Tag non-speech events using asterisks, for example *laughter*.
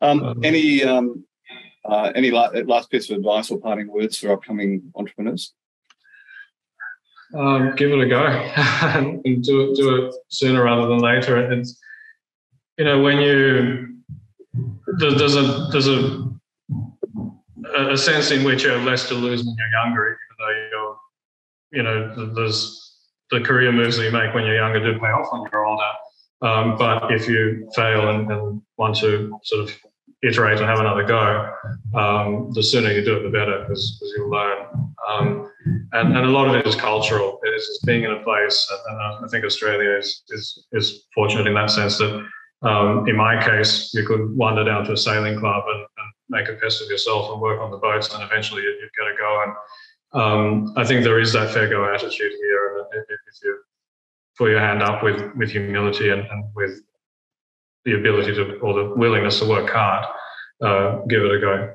Um, um, any um, uh, any last piece of advice or parting words for upcoming entrepreneurs? Um, give it a go *laughs* and do it do it sooner rather than later. It's you know when you there's a there's a a sense in which you're less to lose when you're younger, even though you're you know there's the career moves that you make when you're younger do pay off when you're older. Um, but if you fail and, and, want to sort of iterate and have another go, um, the sooner you do it, the better, because you'll learn. Um, and, and a lot of it is cultural. It is being in a place, and I think Australia is, is, is fortunate in that sense that, um, in my case, you could wander down to a sailing club and, and, make a pest of yourself and work on the boats, and eventually you, you've got to go. And um, I think there is that fair go attitude here. And if you put your hand up with, with humility and, and with the ability to, or the willingness to work hard, uh, give it a go.